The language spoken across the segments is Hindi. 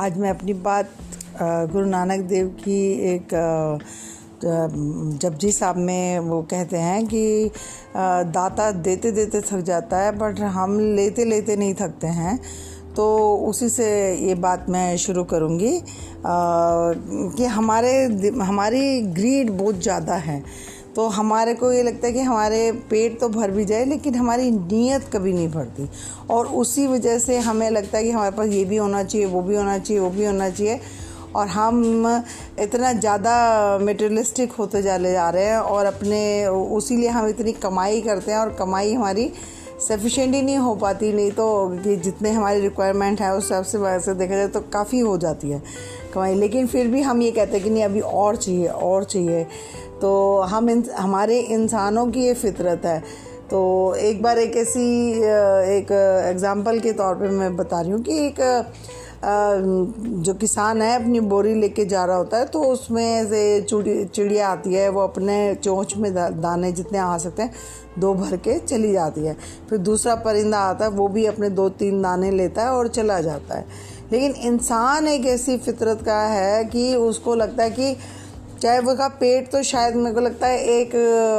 आज मैं अपनी बात गुरु नानक देव की एक जपजी साहब में वो कहते हैं कि दाता देते देते थक जाता है, बट हम लेते लेते नहीं थकते हैं। तो उसी से ये बात मैं शुरू करूँगी कि हमारे हमारी ग्रीड बहुत ज़्यादा है। तो हमारे को ये लगता है कि हमारे पेट तो भर भी जाए, लेकिन हमारी नीयत कभी नहीं भरती। और उसी वजह से हमें लगता है कि हमारे पास ये भी होना चाहिए, वो भी होना चाहिए, वो भी होना चाहिए। और हम इतना ज़्यादा मेटेरियलिस्टिक होते चले जा रहे हैं और अपने उसी लिए हम इतनी कमाई करते हैं और कमाई हमारी सफिशेंट ही नहीं हो पाती, नहीं तो जितने हमारी रिक्वायरमेंट है उस हिसाब से वैसे देखा जाए तो काफ़ी हो जाती है कमाई। लेकिन फिर भी हम ये कहते हैं कि नहीं, अभी और चाहिए और चाहिए। तो हम इन, हमारे इंसानों की ये फितरत है। तो एक बार एक ऐसी एक एग्ज़ाम्पल के तौर पे मैं बता रही हूँ कि एक जो किसान है, अपनी बोरी लेके जा रहा होता है तो उसमें से चिड़िया आती है, वो अपने चोंच में दाने जितने आ सकते हैं, दो भर के चली जाती है। फिर दूसरा परिंदा आता है, वो भी अपने दो तीन दाने लेता है और चला जाता है। लेकिन इंसान एक ऐसी फितरत का है कि उसको लगता है कि चाहे वो का पेट तो शायद मेरे को लगता है एक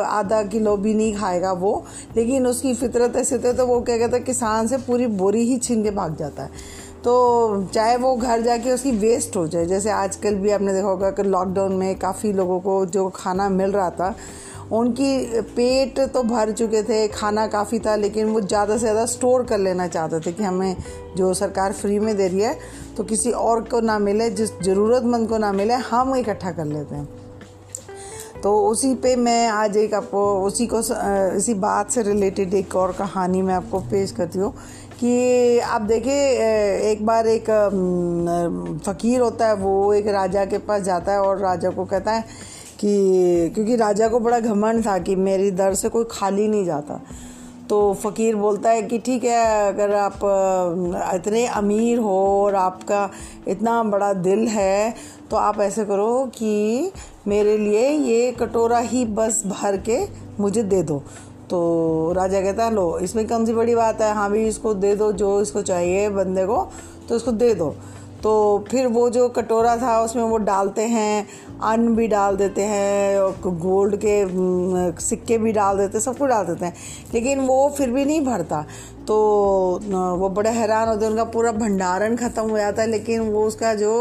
आधा किलो भी नहीं खाएगा वो, लेकिन उसकी फितरत ऐसे थे तो वो क्या कहता है, किसान से पूरी बोरी ही छीन के भाग जाता है। तो चाहे वो घर जाके उसकी वेस्ट हो जाए, जैसे आजकल भी आपने देखा होगा कि लॉकडाउन में काफ़ी लोगों को जो खाना मिल रहा था, उनकी पेट तो भर चुके थे, खाना काफ़ी था, लेकिन वो ज़्यादा से ज़्यादा स्टोर कर लेना चाहते थे कि हमें जो सरकार फ्री में दे रही है तो किसी और को ना मिले, जिस ज़रूरतमंद को ना मिले, हम इकट्ठा कर लेते हैं। तो उसी पे मैं आज एक आपको उसी को इसी बात से रिलेटेड एक और कहानी मैं आपको पेश करती हूँ। कि आप देखिए एक बार एक फ़कीर होता है, वो एक राजा के पास जाता है और राजा को कहता है कि, क्योंकि राजा को बड़ा घमंड था कि मेरी दर से कोई खाली नहीं जाता। तो फ़कीर बोलता है कि ठीक है, अगर आप इतने अमीर हो और आपका इतना बड़ा दिल है तो आप ऐसे करो कि मेरे लिए ये कटोरा ही बस भर के मुझे दे दो। तो राजा कहता है, लो, इसमें कौन सी बड़ी बात है हाँ भी इसको दे दो, जो इसको चाहिए बंदे को तो इसको दे दो। तो फिर वो जो कटोरा था, उसमें वो डालते हैं, अन्न भी डाल देते हैं गोल्ड के सिक्के भी डाल देते हैं, सब कुछ डाल देते हैं। लेकिन वो फिर भी नहीं भरता। तो वो बड़े हैरान होते हैं, उनका पूरा भंडारण ख़त्म हो जाता है, लेकिन वो उसका जो,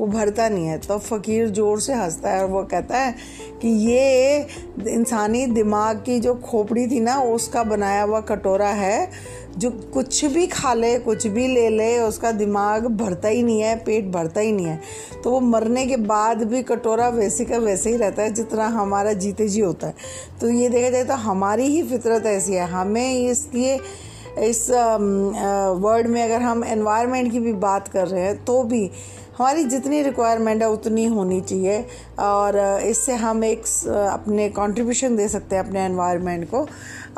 वो भरता नहीं है। तो फ़कीर ज़ोर से हंसता है और वो कहता है कि ये इंसानी दिमाग की जो खोपड़ी थी ना, उसका बनाया हुआ कटोरा है, जो कुछ भी खा ले, कुछ भी ले ले, उसका दिमाग भरता ही नहीं है, पेट भरता ही नहीं है। तो वो मरने के बाद भी कटोरा वैसे का वैसे ही रहता है, जितना हमारा जीते जी होता है। तो ये देखा जाए तो हमारी ही फितरत ऐसी है, हमें इसलिए इस वर्ड में अगर हम एनवायरनमेंट की भी बात कर रहे हैं तो भी हमारी जितनी रिक्वायरमेंट है, उतनी होनी चाहिए। और इससे हम एक अपने कंट्रीब्यूशन दे सकते हैं अपने एनवायरनमेंट को।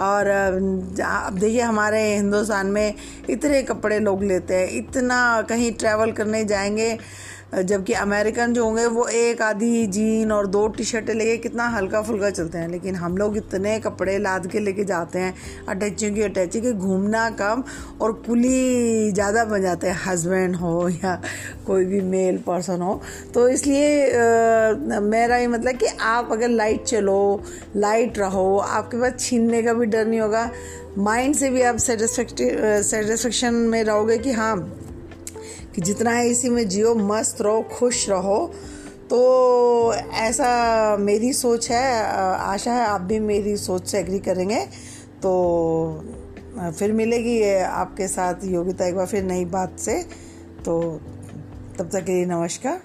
और अब देखिए हमारे हिंदुस्तान में इतने कपड़े लोग लेते हैं, इतना कहीं ट्रैवल करने जाएँगे जबकि अमेरिकन जो होंगे वो एक आधी जीन और दो टी शर्टें लेके कितना हल्का फुल्का चलते हैं। लेकिन हम लोग इतने कपड़े लाद के लेके जाते हैं अटैचियों की अटैची के घूमना कम और कुली ज़्यादा बन जाते हैं हस्बैंड हो या कोई भी मेल पर्सन हो। तो इसलिए आ, मेरा ये मतलब कि आप अगर लाइट चलो लाइट रहो आपके पास छीनने का भी डर नहीं होगा। माइंड से भी आप सेटिस्फेक्शन में रहोगे कि हाँ कि जितना है इसी में जियो, मस्त रहो, खुश रहो। तो ऐसा मेरी सोच है, आशा है, आप भी मेरी सोच से एग्री करेंगे। तो फिर मिलेगी आपके साथ योगिता एक बार फिर नई बात से। तो तब तक के लिए नमस्कार।